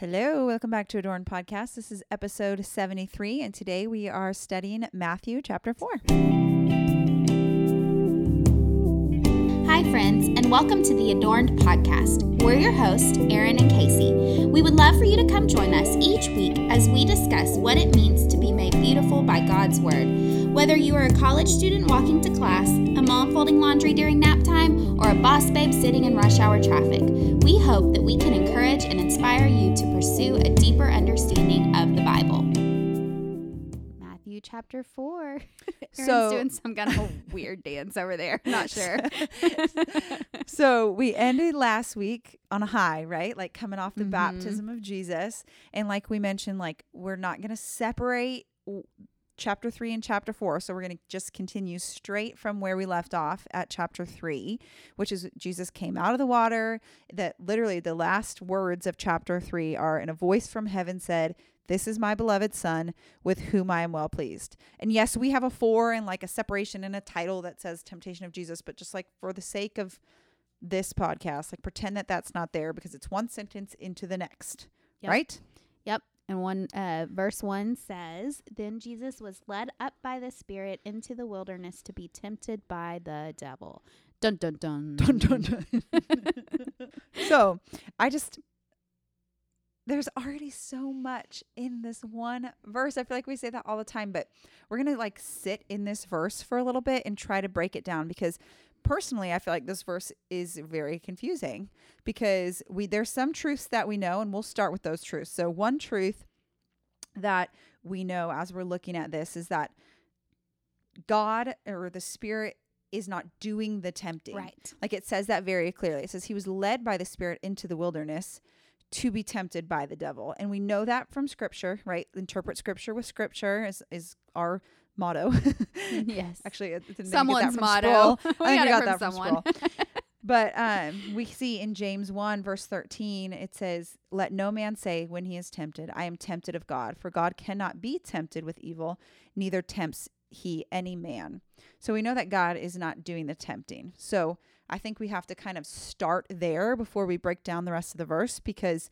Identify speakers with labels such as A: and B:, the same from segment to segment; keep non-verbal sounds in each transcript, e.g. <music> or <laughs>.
A: Hello, welcome back to Adorn Podcast. This is episode 73, and today we are studying Matthew chapter 4.
B: Hi, friends, and welcome to the Adorned Podcast. We're your hosts, Aaron and Casey. We would love for you to come join us each week as we discuss what it means to be made beautiful by God's Word. Whether you are a college student walking to class, a mom folding laundry during nap time, or a boss babe sitting in rush hour traffic, we hope that we can encourage and inspire you to pursue a deeper understanding of the Bible. Matthew chapter 4. <laughs> Aaron's
A: So-
B: doing some kind of weird dance over there. <laughs> Not sure. <laughs>
A: so we ended last week on a high, right? Like coming off the
B: Mhm.
A: baptism of Jesus. And like we mentioned, like we're not going to separate w- chapter 3 and chapter 4. So we're going to just continue straight from where we left off at chapter 3, which is Jesus came out of the water. That literally the last words of chapter 3 are and a voice from heaven said, this is my beloved son with whom I am well pleased. And yes, we have a four and like a separation and a title that says temptation of Jesus, but just like for the sake of this podcast, like pretend that that's not there because it's one sentence into the next,
B: Yep.
A: right?
B: And one uh, verse one says, "Then Jesus was led up by the Spirit into the wilderness to be tempted by the devil." Dun dun dun. <laughs>
A: Dun, dun, dun. <laughs> so I just, there's already so much in this one verse. I feel like we say that all the time, but we're going to like sit in this verse for a little bit and try to break it down because personally, I feel like this verse is very confusing because we, there's some truths that we know and we'll start with those truths. So one truth that we know as we're looking at this is that God or the Spirit is not doing the tempting.
B: Right.
A: Like it says that very clearly. It says he was led by the Spirit into the wilderness to be tempted by the devil. And we know that from scripture, right? Interpret scripture with scripture is, is our motto. <laughs>
B: yes.
A: Actually, it that
B: Someone's motto. <laughs>
A: I think
B: got
A: we
B: it from someone. <laughs>
A: But um, we see in James 1, verse 13, it says, Let no man say when he is tempted, I am tempted of God, for God cannot be tempted with evil, neither tempts he any man. So we know that God is not doing the tempting. So I think we have to kind of start there before we break down the rest of the verse because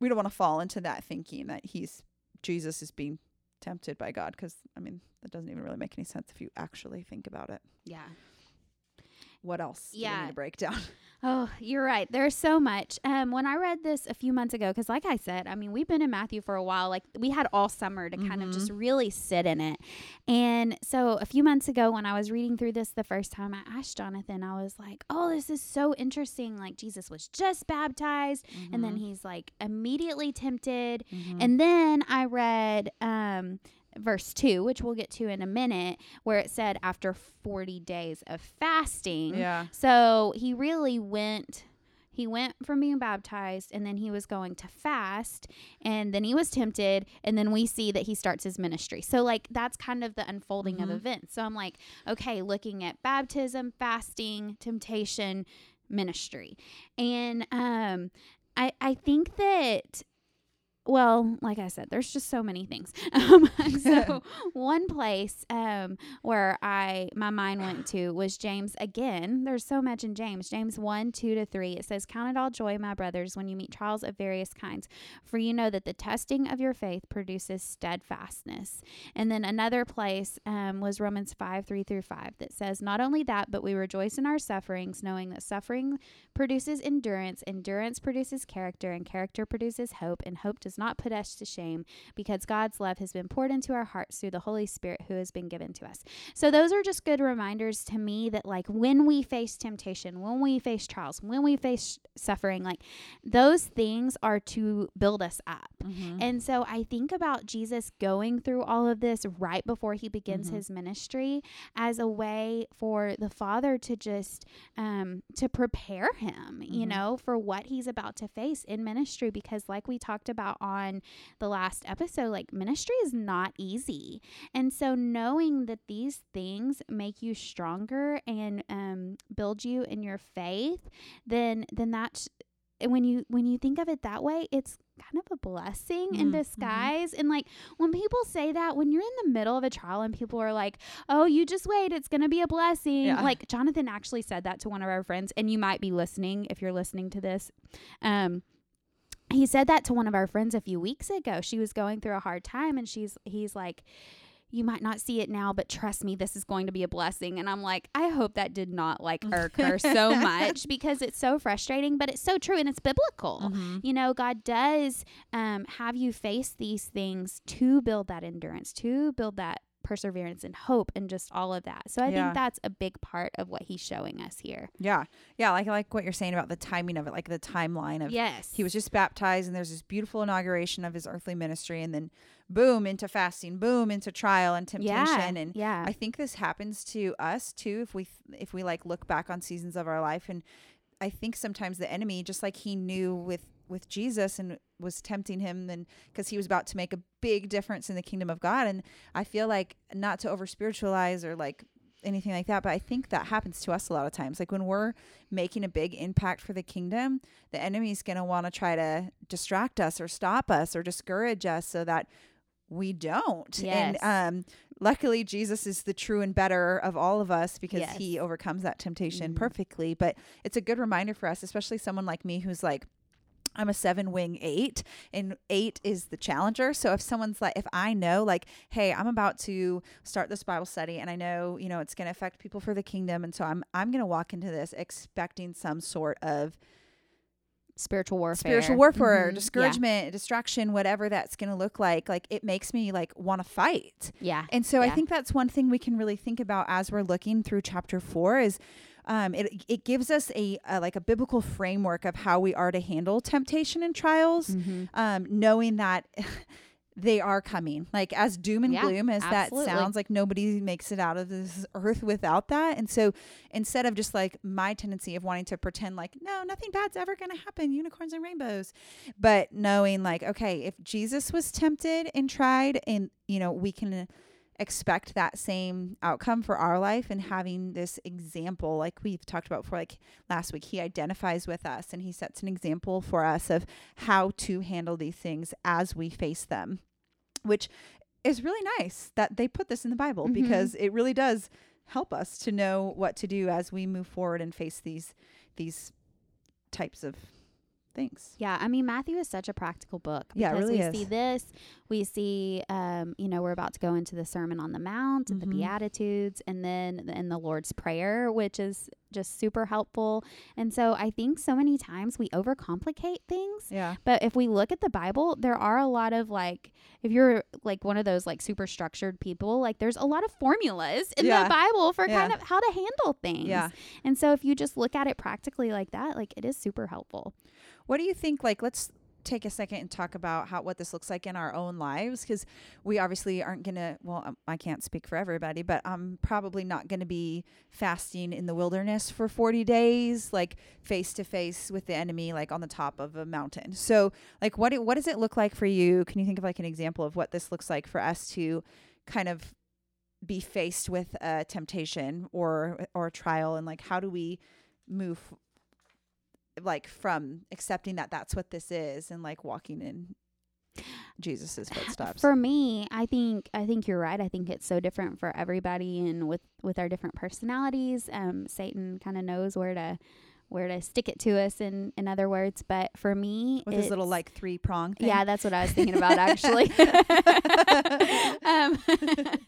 A: we don't want to fall into that thinking that he's Jesus is being tempted by God because I mean that doesn't even really make any sense if you actually think about it.
B: yeah.
A: What else? do we
B: Yeah.
A: need to break down. <laughs>
B: Oh, you're right. There's so much. Um, when I read this a few months ago, because like I said, I mean, we've been in Matthew for a while. Like we had all summer to kind of just really sit in it. And so a few months ago, when I was reading through this the first time, I asked Jonathan. I was like, "Oh, this is so interesting. Like Jesus was just baptized, and then he's like immediately tempted,
A: Mm-hmm.
B: and then I read." Um, verse 2 which we'll get to in a minute where it said after 40 days of fasting
A: yeah.
B: so he really went he went from being baptized and then he was going to fast and then he was tempted and then we see that he starts his ministry. So like that's kind of the unfolding
A: Mhm.
B: of events. So I'm like, okay, looking at baptism, fasting, temptation, ministry. And um I I think that well, like I said, there's just so many things. <laughs> Um, <laughs> so <laughs> one place um, where I my mind went to was James again. There's so much in James. James one two to three. It says, "Count it all joy, my brothers, when you meet trials of various kinds, for you know that the testing of your faith produces steadfastness." And then another place um, was Romans five three through five that says, "Not only that, but we rejoice in our sufferings, knowing that suffering produces endurance, endurance produces character, and character produces hope, and hope does not put us to shame, because God's love has been poured into our hearts through the Holy Spirit who has been given to us." So those are just good reminders to me that like when we face temptation, when we face trials, when we face suffering, like those things are to build us up.
A: Mm-hmm.
B: And so I think about Jesus going through all of this right before he begins
A: Mhm.
B: his ministry as a way for the Father to just um, to prepare him, you
A: Mhm.
B: know, for what he's about to face in ministry. Because, like we talked about on the last episode, like ministry is not easy, and so knowing that these things make you stronger and um, build you in your faith, then then that's when you when you think of it that way, it's kind of a blessing in
A: Mm, mhm.
B: disguise. And like when people say that, when you're in the middle of a trial and people are like, "Oh, you just wait, it's going to be a blessing."
A: Yeah.
B: Like Jonathan actually said that to one of our friends, and you might be listening if you're listening to this. Um he said that to one of our friends a few weeks ago. She was going through a hard time and she's he's like you might not see it now, but trust me, this is going to be a blessing. And I'm like, I hope that did not like <laughs> irk her so much because it's so frustrating, but it's so true and it's biblical.
A: Mhm.
B: You know, God does um, have you face these things to build that endurance, to build that perseverance and hope and just all of that. So I
A: Yeah.
B: think that's a big part of what he's showing us here.
A: Yeah. Yeah. Like, like what you're saying about the timing of it, like the timeline of
B: Yes.
A: he was just baptized and there's this beautiful inauguration of his earthly ministry and then boom into fasting, boom into trial and
B: yeah.
A: temptation. And
B: yeah.
A: I think this happens to us too if we if we like look back on seasons of our life and I think sometimes the enemy just like he knew with with Jesus and was tempting him and cuz he was about to make a big difference in the kingdom of God and I feel like not to over spiritualize or like anything like that but I think that happens to us a lot of times like when we're making a big impact for the kingdom the enemy's going to want to try to distract us or stop us or discourage us so that we don't and
B: Yes.
A: um luckily Jesus is the true and better of all of us because he overcomes that temptation
B: Mhm.
A: perfectly. But it's a good reminder for us, especially someone like me who's like, I'm a seven wing eight, and eight is the challenger. So if someone's like, if I know, like, hey, I'm about to start this Bible study, and I know, you know, it's going to affect people for the kingdom, and so I'm I'm going to walk into this expecting some sort of
B: spiritual warfare.
A: spiritual warfare,
B: Mhm. Yeah.
A: discouragement, distraction, whatever that's going to look like. Like it makes me like want to fight.
B: Yeah.
A: And so I think that's one thing we can really think about as we're looking through chapter four is um, it it gives us a, a like a biblical framework of how we are to handle temptation and trials,
B: Mhm.
A: um, knowing that <laughs> they are coming. Like as doom and
B: Yeah,
A: gloom as
B: absolutely.
A: that sounds, like nobody makes it out of this earth without that. And so instead of just like my tendency of wanting to pretend like no, nothing bad's ever going to happen, unicorns and rainbows, but knowing like okay, if Jesus was tempted and tried, and you know we can expect that same outcome for our life and having this example like we've talked about before like last week he identifies with us and he sets an example for us of how to handle these things as we face them which is really nice that they put this in the bible
B: Mhm.
A: because it really does help us to know what to do as we move forward and face these these types of things
B: Yeah, I mean Matthew is such a practical book.
A: Yeah, it
B: because
A: really
B: we
A: is.
B: see this, we see, um, you know, we're about to go into the Sermon on the Mount and
A: Mhm.
B: the Beatitudes, and then in the Lord's Prayer, which is just super helpful. And so I think so many times we overcomplicate things.
A: yeah
B: But if we look at the Bible, there are a lot of like, if you're like one of those like super structured people, like there's a lot of formulas in
A: Yeah.
B: the Bible for kind of how to handle things.
A: yeah
B: And so if you just look at it practically like that, like it is super helpful.
A: What do you think? Like, let's take a second and talk about how what this looks like in our own lives because we obviously aren't gonna. Well, um, I can't speak for everybody, but I'm probably not gonna be fasting in the wilderness for 40 days, like face to face with the enemy, like on the top of a mountain. So, like, what what does it look like for you? Can you think of like an example of what this looks like for us to kind of be faced with a temptation or or a trial, and like how do we move like from accepting that that's what this is and like walking in Jesus's footsteps.
B: For me, I think I think you're right. I think it's so different for everybody, and with with our different personalities, um, Satan kind of knows where to where to stick it to us. In in other words, but for me,
A: with his little like three prong thing.
B: Yeah, that's what I was thinking about actually. <laughs> <laughs> um, <laughs>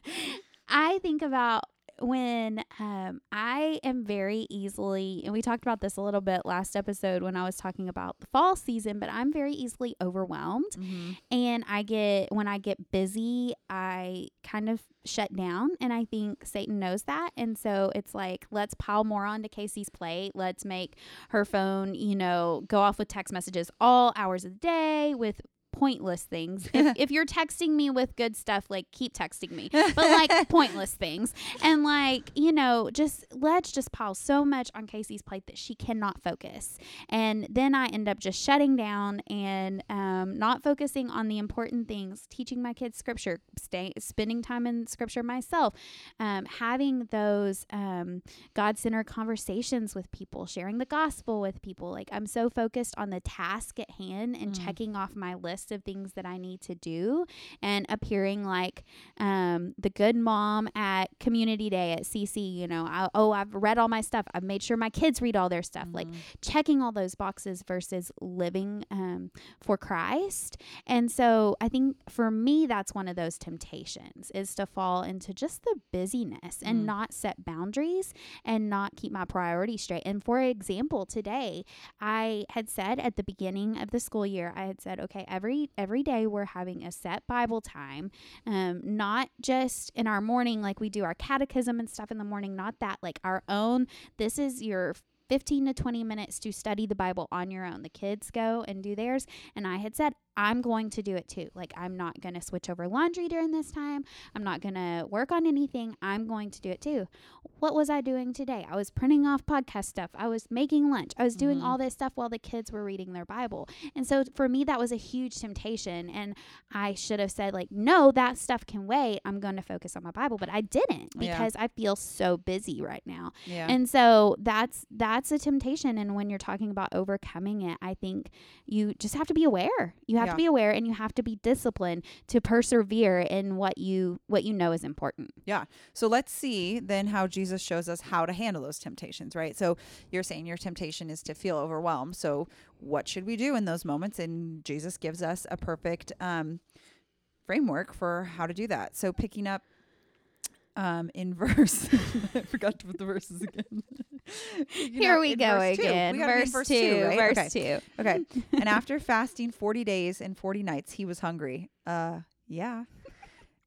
B: I think about when um, I am very easily, and we talked about this a little bit last episode when I was talking about the fall season, but I'm very easily overwhelmed.
A: Mhm.
B: And I get, when I get busy, I kind of shut down. And I think Satan knows that. And so it's like, let's pile more onto Casey's plate. Let's make her phone, you know, go off with text messages all hours of the day with pointless things. <laughs> If, if you're texting me with good stuff, like keep texting me, but like <laughs> pointless things. And like, you know, just let's just pile so much on Casey's plate that she cannot focus. And then I end up just shutting down and um, not focusing on the important things, teaching my kids scripture, stay, spending time in scripture myself, um, having those um, God centered conversations with people, sharing the gospel with people. Like I'm so focused on the task at hand and
A: Mm.
B: checking off my list list of things that I need to do and appearing like um, the good mom at community day at CC. You know, I, oh, I've read all my stuff. I've made sure my kids read all their stuff. Like
A: Mhm.
B: checking all those boxes versus living um, for Christ. And so I think for me, that's one of those temptations is to fall into just the busyness and
A: Mm.
B: not set boundaries and not keep my priorities straight. And for example, today I had said at the beginning of the school year, I had said, okay, every every day we're having a set Bible time, um, not just in our morning like we do our catechism and stuff in the morning, not that like our own. This is your 15 to 20 minutes to study the Bible on your own. The kids go and do theirs. And I had said, I'm going to do it too. Like, I'm not going to switch over laundry during this time. I'm not going to work on anything. I'm going to do it too. What was I doing today? I was printing off podcast stuff. I was making lunch. I was doing
A: Mhm.
B: all this stuff while the kids were reading their Bible. And so for me, that was a huge temptation. And I should have said, like, no, that stuff can wait. I'm going to focus on my Bible. But I didn't
A: Yeah.
B: because I feel so busy right now.
A: Yeah.
B: And so that's that's a temptation and when you're talking about overcoming it, I think you just have to be aware. You have
A: Yeah.
B: to be aware and you have to be disciplined to persevere in what you what you know is important. Yeah.
A: So let's see then how Jesus shows us how to handle those temptations, right? So you're saying your temptation is to feel overwhelmed. So what should we do in those moments? And Jesus gives us a perfect um, framework for how to do that. So picking up um, in <laughs> verse, I forgot to put the verses again. <laughs> <laughs>
B: Here we go
A: verse two.
B: again.
A: We in
B: Verse, 2,
A: right?
B: verse
A: Okay.
B: 2.
A: Okay. <laughs> and after fasting 40 days and 40 nights, he was hungry. Uh, yeah.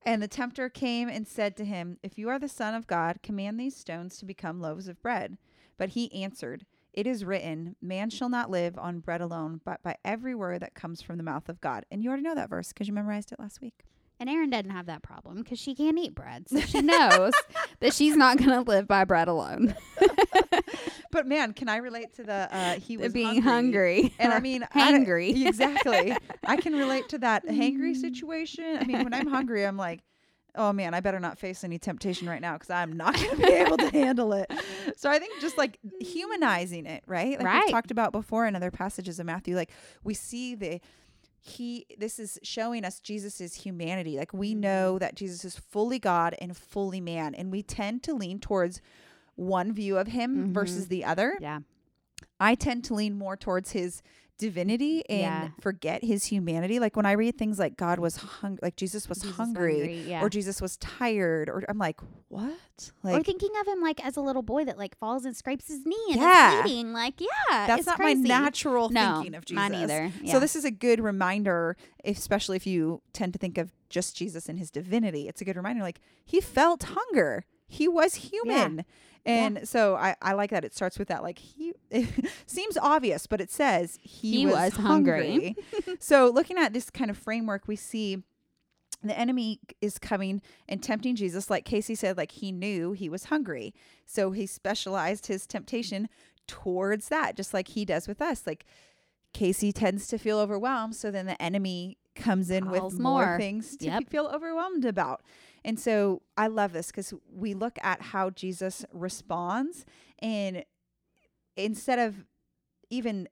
A: And the tempter came and said to him, If you are the Son of God, command these stones to become loaves of bread. But he answered, It is written, Man shall not live on bread alone, but by every word that comes from the mouth of God. And you already know that verse because you memorized it last week.
B: And Erin doesn't have that problem because she can't eat bread. So she knows <laughs> that she's not going to live by bread alone. <laughs>
A: But man, can I relate to the uh, he was
B: being hungry.
A: And I <laughs> mean, I exactly. I can relate to that hangry situation. I mean, when I'm hungry, I'm like, oh man, I better not face any temptation right now because I'm not going to be able to handle it. So I think just like humanizing it, right? Like
B: Right.
A: we've talked about before in other passages of Matthew, like we see the he this is showing us Jesus's humanity. Like we
B: Mhm.
A: know that Jesus is fully God and fully man, and we tend to lean towards one view of him
B: Mhm.
A: versus the other.
B: yeah.
A: I tend to lean more towards his divinity and
B: Yeah.
A: forget his humanity. Like when I read things like God was hungry, like Jesus was
B: Jesus
A: hungry,
B: yeah.
A: or Jesus was tired, or I'm like, what? Like
B: or thinking of him like as a little boy that like falls and scrapes his knee and
A: Yeah.
B: is bleeding. Like, yeah,
A: that's not
B: crazy.
A: my natural
B: no,
A: thinking of Jesus.
B: Mine either.
A: So this is a good reminder, especially if you tend to think of just Jesus and his divinity. It's a good reminder, like he felt hunger. He was human. And so I, I like that it starts with that like he <laughs> seems obvious, but it says he,
B: He
A: was,
B: was
A: hungry.
B: hungry. <laughs>
A: so looking at this kind of framework, we see the enemy is coming and tempting Jesus, like Casey said, like he knew he was hungry. So he specialized his temptation towards that, just like he does with us. Like Casey tends to feel overwhelmed, so then the enemy comes in
B: Piles
A: with more,
B: more.
A: things to
B: Yep.
A: feel overwhelmed about. And so I love this because we look at how Jesus responds, and instead of even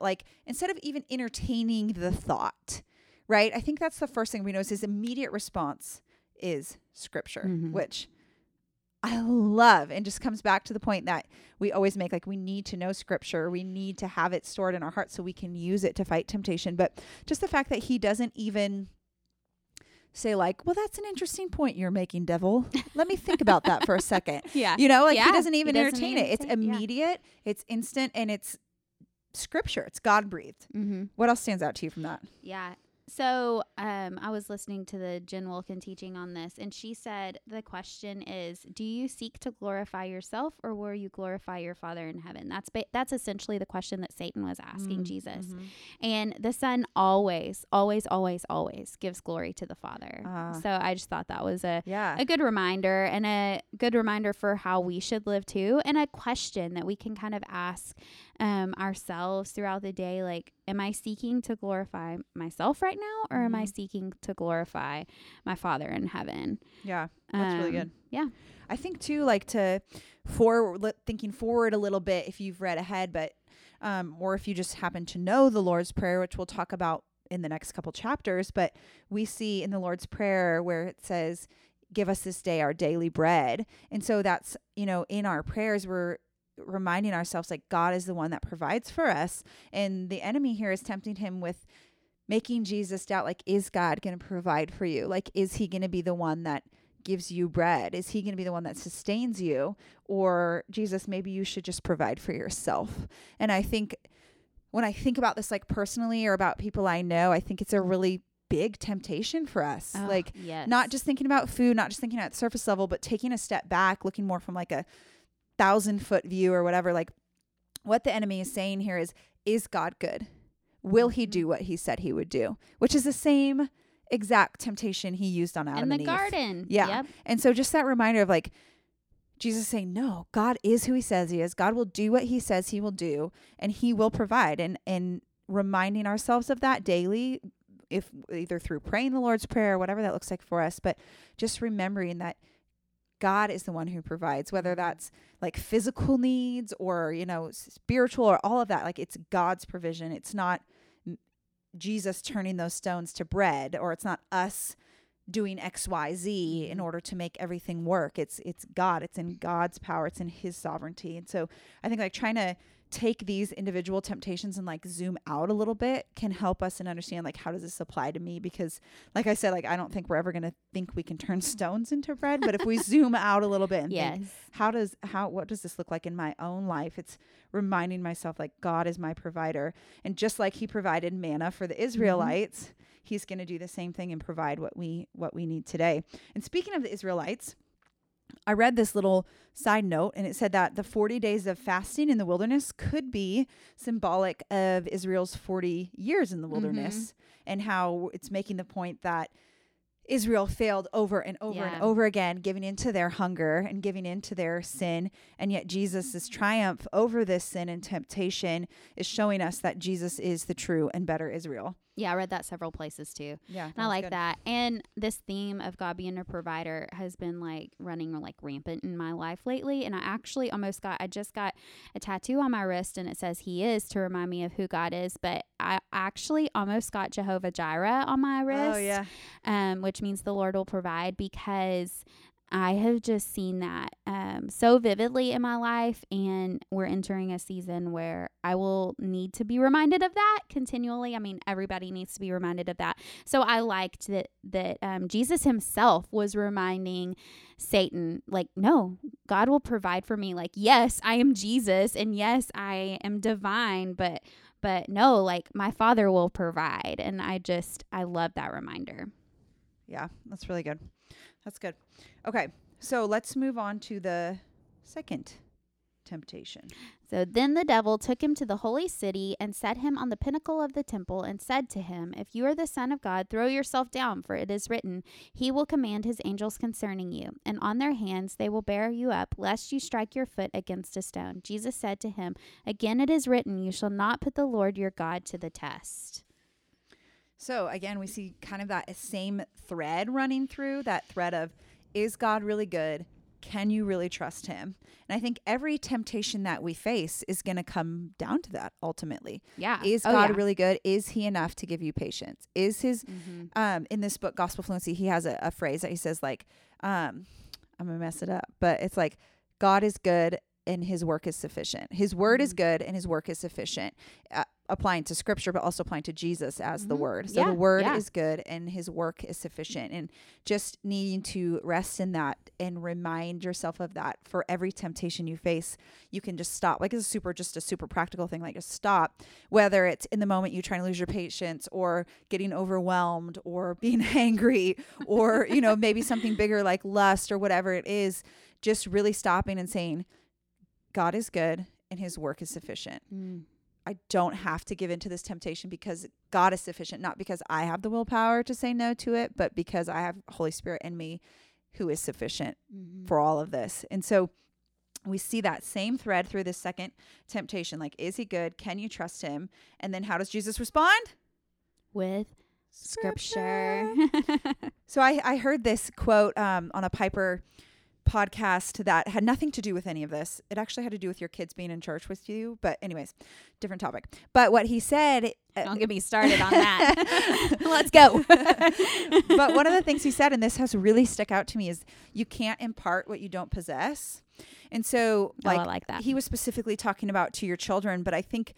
A: like instead of even entertaining the thought, right? I think that's the first thing we notice. His immediate response is Scripture,
B: Mhm.
A: which I love, and just comes back to the point that we always make like we need to know Scripture, we need to have it stored in our hearts so we can use it to fight temptation. But just the fact that he doesn't even say like, "Well, that's an interesting point you're making, devil. Let me think about that for a second. <laughs>
B: yeah.
A: You know, like
B: Yeah,
A: he doesn't
B: he
A: even
B: doesn't
A: entertain
B: even
A: it. It's
B: say- yeah.
A: immediate, it's instant, and it's scripture. It's God breathed.
B: Mm-hmm.
A: What else stands out to you from that?
B: Yeah. So um, I was listening to the Jen Wilkin teaching on this, and she said the question is, do you seek to glorify yourself, or will you glorify your Father in heaven? That's ba- that's essentially the question that Satan was asking
A: Mm,
B: Jesus.
A: mhm.
B: And the Son always, always, always, always gives glory to the Father.
A: Ah.
B: so I just thought that was a
A: Yeah.
B: a good reminder and a good reminder for how we should live too and a question that we can kind of ask um, ourselves throughout the day like am i seeking to glorify myself right now or am i
A: Mhm.
B: seeking to glorify my father in heaven
A: yeah. That's really
B: Um,
A: good.
B: yeah.
A: I think too, like to forward, thinking forward a little bit if you've read ahead, but um, or if you just happen to know the Lord's Prayer, which we'll talk about in the next couple chapters, but we see in the Lord's Prayer where it says, Give us this day our daily bread. And so that's, you know, in our prayers, we're reminding ourselves like God is the one that provides for us. And the enemy here is tempting him with making Jesus doubt like, is God going to provide for you? Like, is he going to be the one that gives you bread? Is he going to be the one that sustains you? Or, Jesus, maybe you should just provide for yourself. And I think when I think about this, like personally or about people I know, I think it's a really big temptation for us.
B: Oh,
A: like,
B: yes.
A: not just thinking about food, not just thinking at surface level, but taking a step back, looking more from like a thousand foot view or whatever. Like, what the enemy is saying here is, is God good? Will he
B: Mm-hmm.
A: do what he said he would do? Which is the same exact temptation he used on Adam
B: in the
A: and
B: garden.
A: Yeah.
B: Yep.
A: And so just that reminder of like Jesus saying, No, God is who he says he is. God will do what he says he will do, and he will provide. And and reminding ourselves of that daily, if either through praying the Lord's Prayer or whatever that looks like for us, but just remembering that God is the one who provides, whether that's like physical needs or, you know, spiritual or all of that. Like it's God's provision. It's not Jesus turning those stones to bread or it's not us doing XYZ in
B: Mhm.
A: order to make everything work. It's it's God. It's in God's power. It's in his sovereignty. And so I think like trying to take these individual temptations and like zoom out a little bit can help us and understand like how does this apply to me? Because like I said like I don't think we're ever going to think we can turn <laughs> stones into bread but if we <laughs> zoom out a little bit and
B: Yes.
A: think how does how what does this look like in my own life? It's reminding myself like God is my provider. And just like he provided manna for the mm-hmm. Israelites he's going to do the same thing and provide what we what we need today. And speaking of the Israelites I read this little side note and it said that the 40 days of fasting in the wilderness could be symbolic of Israel's 40 years in the mm-hmm. wilderness and how it's making the point that Israel failed over and over
B: Yeah.
A: and over again, giving into their hunger and giving into their sin. And yet, Jesus' triumph over this sin and temptation is showing us that Jesus is the true and better Israel.
B: Yeah, I read that several places too.
A: Yeah.
B: And I like that. And this theme of God being a provider has been like running like rampant in my life lately. And I actually almost got, I just got a tattoo on my wrist and it says He is to remind me of who God is. But I actually almost got Jehovah Jireh on my wrist.
A: Oh, yeah.
B: um, which means the Lord will provide because I have just seen that um, so vividly in my life. And we're entering a season where I will need to be reminded of that continually. I mean, everybody needs to be reminded of that. So I liked that, that um, Jesus himself was reminding Satan, like, no, God will provide for me. Like, yes, I am Jesus and yes, I am divine, but but no, like my father will provide. And I just I love that reminder.
A: Yeah, that's really good. That's good. Okay, so let's move on to the second temptation.
B: So then the devil took him to the holy city and set him on the pinnacle of the temple and said to him, If you are the Son of God, throw yourself down, for it is written, He will command His angels concerning you, and on their hands they will bear you up, lest you strike your foot against a stone. Jesus said to him, Again it is written, You shall not put the Lord your God to the test.
A: So again, we see kind of that same thread running through that thread of is God really good? Can you really trust him? And I think every temptation that we face is going to come down to that ultimately.
B: Yeah.
A: Is
B: Oh,
A: God
B: yeah.
A: really good? Is he enough to give you patience? Is his
B: Mhm.
A: um in this book Gospel Fluency, he has a, a phrase that he says like um I'm going to mess it up, but it's like God is good and his work is sufficient. His word is
B: Mhm.
A: good and his work is sufficient. Uh, applying to scripture but also applying to Jesus as the
B: Mhm.
A: word. So
B: Yeah,
A: the word
B: yeah.
A: is good and his work is sufficient and just needing to rest in that and remind yourself of that for every temptation you face. You can just stop. Like it's a super just a super practical thing like just stop whether it's in the moment you trying to lose your patience or getting overwhelmed or <laughs> being angry or you know maybe something bigger like lust or whatever it is just really stopping and saying God is good and his work is sufficient.
B: Mm.
A: I don't have to give into this temptation because God is sufficient, not because I have the willpower to say no to it, but because I have Holy Spirit in me who is sufficient
B: Mhm.
A: for all of this. And so we see that same thread through this second temptation like is he good? Can you trust him? And then how does Jesus respond?
B: With scripture.
A: So I, I heard this quote um, on a Piper podcast that had nothing to do with any of this. It actually had to do with your kids being in church with you. But, anyways, different topic. But what he said. uh,
B: Don't get me started on that. <laughs> Let's go. <laughs>
A: but one of the things he said, and this has really stuck out to me, is you can't impart what you don't possess. And so,
B: oh,
A: like,
B: I like that.
A: he was specifically talking about to your children, but I think,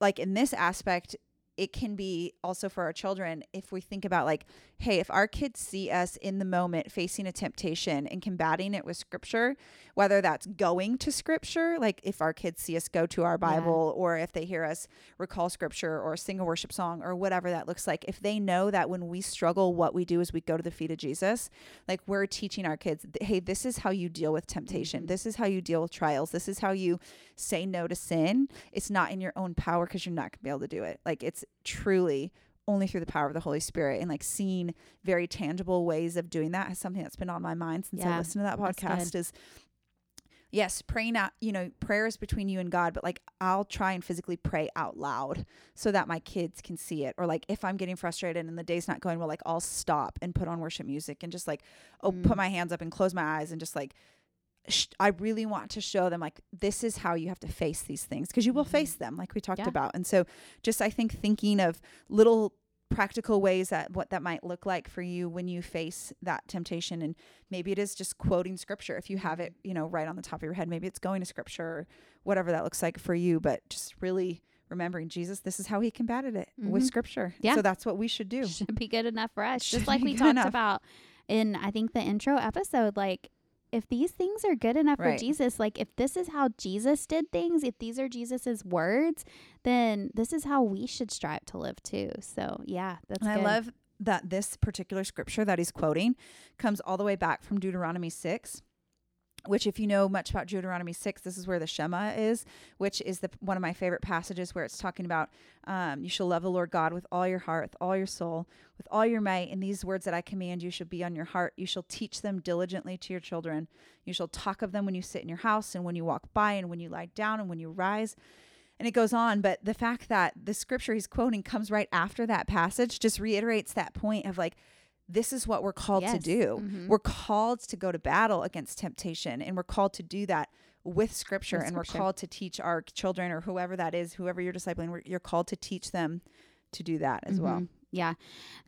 A: like, in this aspect, it can be also for our children if we think about like hey if our kids see us in the moment facing a temptation and combating it with scripture whether that's going to scripture like if our kids see us go to our bible or if they hear us recall scripture or sing a worship song or whatever that looks like if they know that when we struggle what we do is we go to the feet of jesus like we're teaching our kids hey this is how you deal with temptation. Mm-hmm. This is how you deal with trials. This is how you say no to sin. It's not in your own power because you're not going to be able to do it. Like it's truly only through the power of the Holy Spirit and like seeing very tangible ways of doing that is something that's been on my mind since I listened to that podcast is yes, praying out, you know, prayers between you and God, but like I'll try and physically pray out loud so that my kids can see it. Or like if I'm getting frustrated and the day's not going well, like I'll stop and put on worship music and just like, oh,
B: Mm.
A: put my hands up and close my eyes and just like, sh- I really want to show them like this is how you have to face these things because you will
B: Mhm.
A: face them, like we talked
B: Yeah.
A: about. And so, just I think thinking of little practical ways that what that might look like for you when you face that temptation and maybe it is just quoting scripture if you have it you know right on the top of your head maybe it's going to scripture or whatever that looks like for you but just really remembering jesus this is how he combated it with
B: Mhm.
A: scripture
B: Yeah.
A: so that's what we should do
B: should be good enough for us. <laughs>
A: Should
B: Just like we talked
A: enough.
B: about in I think the intro episode, like if these things are good enough
A: Right.
B: for Jesus, like if this is how Jesus did things, if these are Jesus's words, then this is how we should strive to live too. So yeah, that's.
A: I love that this particular scripture that he's quoting comes all the way back from Deuteronomy 6, which if you know much about Deuteronomy 6, this is where the Shema is, which is the one of my favorite passages where it's talking about um, you shall love the Lord God with all your heart, with all your soul, with all your might, and these words that I command you shall be on your heart. You shall teach them diligently to your children. You shall talk of them when you sit in your house and when you walk by and when you lie down and when you rise. And it goes on, but the fact that the scripture he's quoting comes right after that passage just reiterates that point of like, this is what we're called to
B: Yes.
A: do.
B: Mhm.
A: We're called to go to battle against temptation, and we're called to do that with scripture,
B: With
A: and we're called to teach our children or whoever that is, whoever you're discipling, we're, you're called to teach them to do that as well.
B: Mhm. Yeah.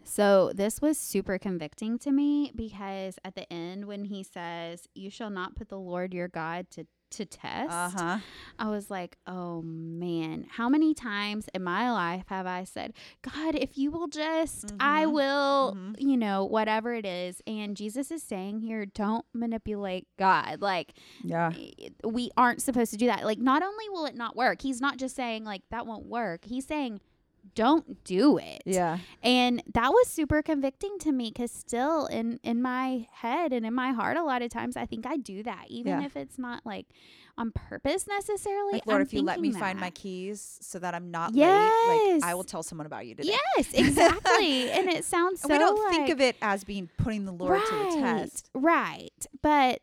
B: So this was super convicting to me because at the end when he says, "You shall not put the Lord your God to to test,"
A: Uh huh.
B: I was like, "Oh man, how many times in my life have I said, God, if you will just, I
A: Mhm.
B: will,
A: Mhm.
B: you know, whatever it is." And Jesus is saying here, don't manipulate God. Like
A: Yeah.
B: we aren't supposed to do that. Like, not only will it not work, he's not just saying, like, that won't work. He's saying, don't do it.
A: Yeah.
B: And that was super convicting to me because still in, in my head and in my heart, a lot of times I think I do that, even
A: Yeah.
B: if it's not like on purpose necessarily.
A: Like, Lord,
B: I'm
A: if you let me
B: thinking
A: find my keys so that I'm not late, like, I will tell someone about you today.
B: Yes, exactly. and it <laughs> sounds so
A: And we don't
B: like,
A: think of it as being putting the Lord to the test.
B: Right. But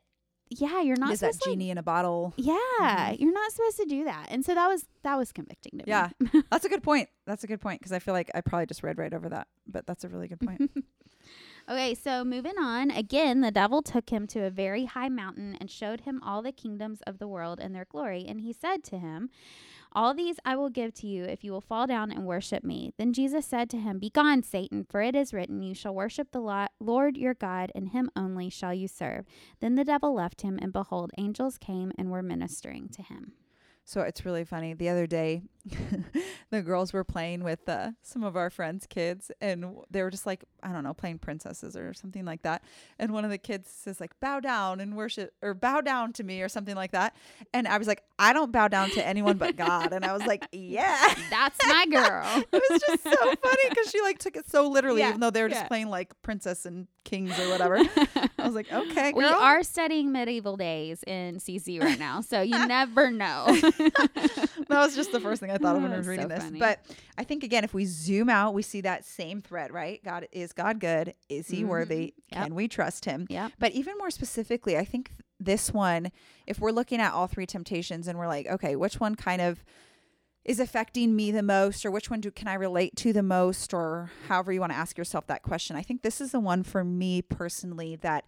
B: yeah, you're not
A: Is that
B: supposed to like,
A: genie in a bottle?
B: Yeah,
A: Mhm.
B: you're not supposed to do that. And so that was that was convicting to
A: Yeah.
B: me.
A: Yeah, <laughs> that's a good point. That's a good point because I feel like I probably just read right over that, but that's a really good point. <laughs>
B: okay, so moving on. Again, the devil took him to a very high mountain and showed him all the kingdoms of the world and their glory, and he said to him, all these I will give to you if you will fall down and worship me. Then Jesus said to him, Begone, Satan, for it is written, You shall worship the Lord your God, and him only shall you serve. Then the devil left him, and behold, angels came and were ministering to him.
A: So it's really funny. The other day, <laughs> the girls were playing with uh, some of our friends' kids, and they were just like, I don't know, playing princesses or something like that. And one of the kids says like, "Bow down and worship," or "Bow down to me," or something like that. And I was like, "I don't bow down to anyone but God." And I was like, <laughs> "Yeah."
B: That's my <laughs> girl.
A: it was just so funny because she like took it so literally,
B: Yeah,
A: even though they were just
B: yeah.
A: playing like princess and kings or whatever. I was like, "Okay,
B: We are studying medieval days in CC right now, so you never know.
A: that was just the first thing I thought of when I was
B: So
A: reading this.
B: funny.
A: But I think again, if we zoom out, we see that same thread, right? God is God good? Is He
B: Mhm.
A: worthy?
B: Yep.
A: Can we trust Him?
B: Yeah.
A: But even more specifically, I think this one, if we're looking at all three temptations and we're like, okay, which one kind of is affecting me the most, or which one do can I relate to the most, or however you want to ask yourself that question, I think this is the one for me personally that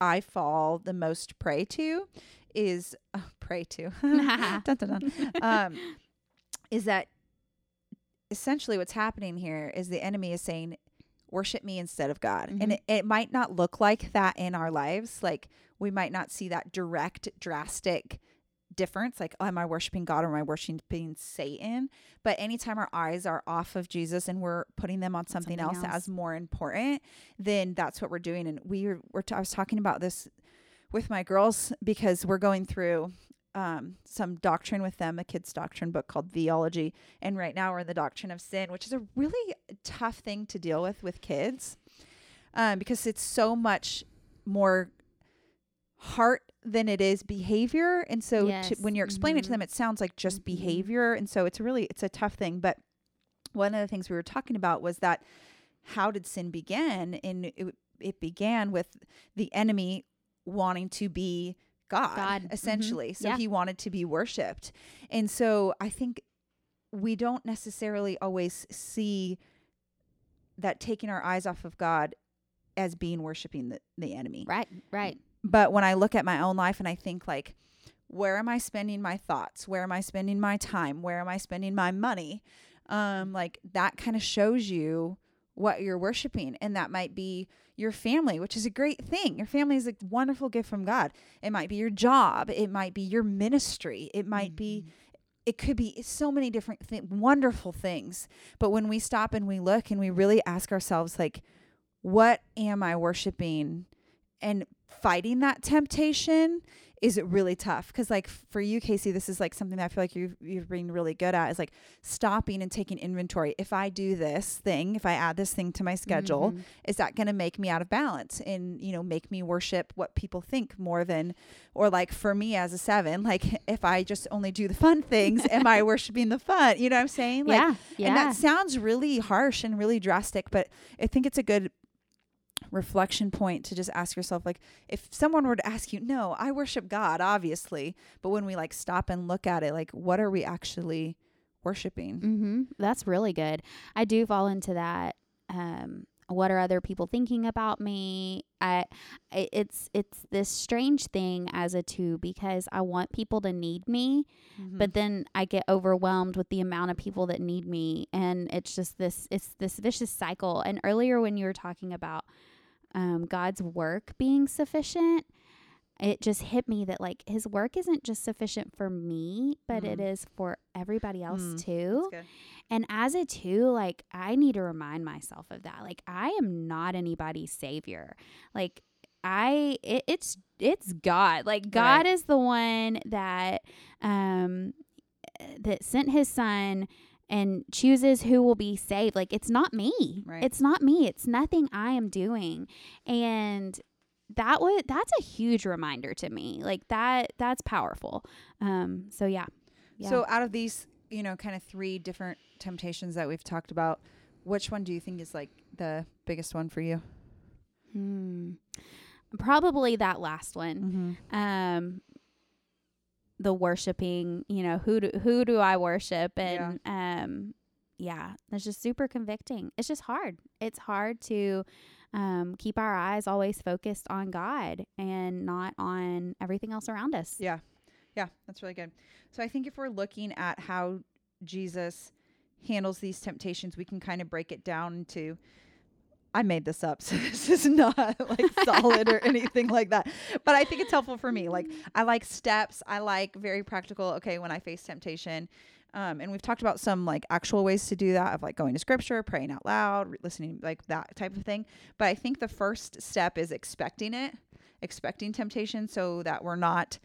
A: I fall the most prey to is uh, prey to <laughs> <laughs> dun, dun, dun. Um, <laughs> is that essentially what's happening here is the enemy is saying worship me instead of God. And
B: Mhm.
A: it, it might not look like that in our lives. Like we might not see that direct, drastic difference. Like, oh, am I worshiping God or am I worshiping Satan? But anytime our eyes are off of Jesus and we're putting them on something,
B: Something
A: else,
B: else.
A: as more important, then that's what we're doing. And we were, we're t- I was talking about this with my girls because we're going through um, some doctrine with them, a kid's doctrine book called Theology. And right now we're in the doctrine of sin, which is a really tough thing to deal with with kids um, because it's so much more heart than it is behavior. And so to, when you're explaining it to
B: Mhm.
A: them, it sounds like just
B: Mhm.
A: behavior. And so it's really, it's a tough thing. But one of the things we were talking about was that how did sin begin? And it, it began with the enemy wanting to be God,
B: God. Mhm.
A: essentially. So
B: Yeah.
A: he wanted to be worshipped. And so I think we don't necessarily always see that taking our eyes off of God as being worshiping the, the enemy.
B: right, right.
A: But when I look at my own life and I think like, where am I spending my thoughts? Where am I spending my time? Where am I spending my money? Um, like that kind of shows you what you're worshiping. And that might be your family, which is a great thing. Your family is a wonderful gift from God. It might be your job. It might be your ministry. It might be mm-hmm. it could be so many different th- wonderful things but when we stop and we look and we really ask ourselves like what am i worshiping and fighting that temptation is it really tough because like for you casey this is like something that i feel like you've, you've been really good at is like stopping and taking inventory if i do this thing if i add this thing to my schedule
B: Mhm.
A: is that going to make me out of balance and you know make me worship what people think more than or like for me as a seven <laughs> like if i just only do the fun things am i <laughs> worshiping the fun you know what i'm saying like
B: yeah, yeah.
A: and that sounds really harsh and really drastic but i think it's a good reflection point to just ask yourself like if someone were to ask you no i worship god obviously but when we like stop and look at it like what are we actually worshiping
B: Mm-hmm. That's really good. I do fall into that. Um, what are other people thinking about me? I, it's it's this strange thing as a two because I want people to need me,
A: Mm-hmm.
B: but then I get overwhelmed with the amount of people that need me, and it's just this it's this vicious cycle. And earlier when you were talking about um, God's work being sufficient, it just hit me that like His work isn't just sufficient for me, but it
A: Mhm.
B: is for everybody else
A: Mm,
B: too. And as a two, like I need to remind myself of that. Like I am not anybody's savior. Like I it, it's it's God. Like God
A: Right.
B: is the one that um that sent his son and chooses who will be saved. Like it's not me.
A: Right.
B: It's not me. It's nothing I am doing. And that was that's a huge reminder to me. Like that that's powerful. Um so yeah. Yeah.
A: So out of these, you know, kind of three different temptations that we've talked about, which one do you think is like the biggest one for you?
B: Hmm. Probably that last one.
A: Mm-hmm.
B: Um the worshiping, you know, who do who do I worship and um yeah, it's just super convicting. It's just hard. It's hard to um keep our eyes always focused on God and not on everything else around us.
A: Yeah. Yeah, that's really good. So I think if we're looking at how Jesus handles these temptations, we can kind of break it down into I made this up, <laughs> so this is not like solid or anything like that. But I think it's helpful for me. Like <laughs> I like steps. I like very practical. Okay, when I face temptation, um, and we've talked about some like actual ways to do that of like going to scripture, praying out loud, re- listening, like that type of thing. But I think the first step is expecting it, expecting temptation, so that we're not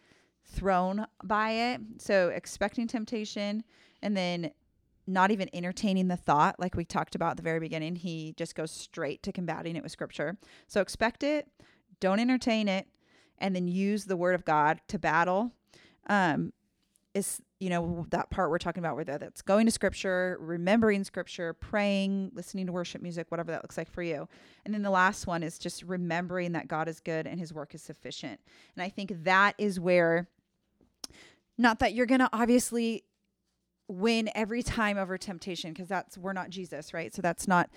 A: thrown by it. So expecting temptation, and then not even entertaining the thought like we talked about at the very beginning he just goes straight to combating it with scripture. So expect it don't entertain it and then use the word of god to battle. Um is you know that part we're talking about where that's going to scripture remembering scripture praying listening to worship music whatever that looks like for you. And then the last one is just remembering that god is good and his work is sufficient. And i think that is where not that you're going to obviously win every time over temptation because that's we're not Jesus, right? So that's not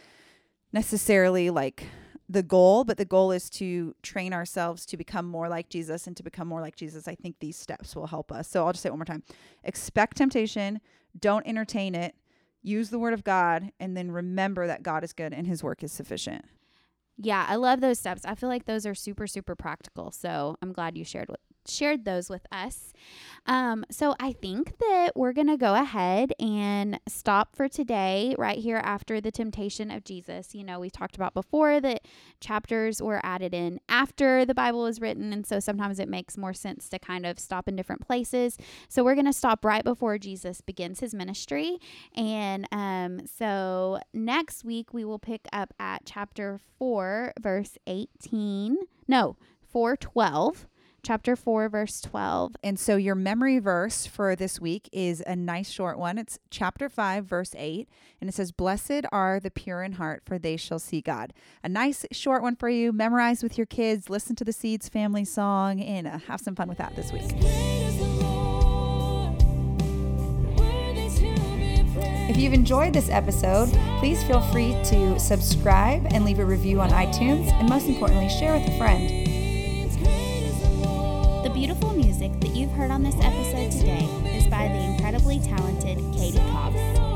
A: necessarily like the goal, but the goal is to train ourselves to become more like Jesus and to become more like Jesus. I think these steps will help us. So I'll just say it one more time. Expect temptation, don't entertain it. Use the word of God and then remember that God is good and his work is sufficient.
B: Yeah, I love those steps. I feel like those are super super practical. So, I'm glad you shared with shared those with us. Um, so I think that we're going to go ahead and stop for today right here after the temptation of Jesus. You know, we talked about before that chapters were added in after the Bible was written. And so sometimes it makes more sense to kind of stop in different places. So we're going to stop right before Jesus begins his ministry. And um, so next week we will pick up at chapter 4, verse 18. No, 412 chapter 4, verse 12.
A: And so your memory verse for this week is a nice short one. It's chapter 5, verse 8. And it says, Blessed are the pure in heart, for they shall see God. A nice short one for you. Memorize with your kids, listen to the Seeds family song, and uh, have some fun with that this week. If you've enjoyed this episode, please feel free to subscribe and leave a review on iTunes, and most importantly, share with a friend.
B: Beautiful music that you've heard on this episode today is by the incredibly talented Katie Cobbs.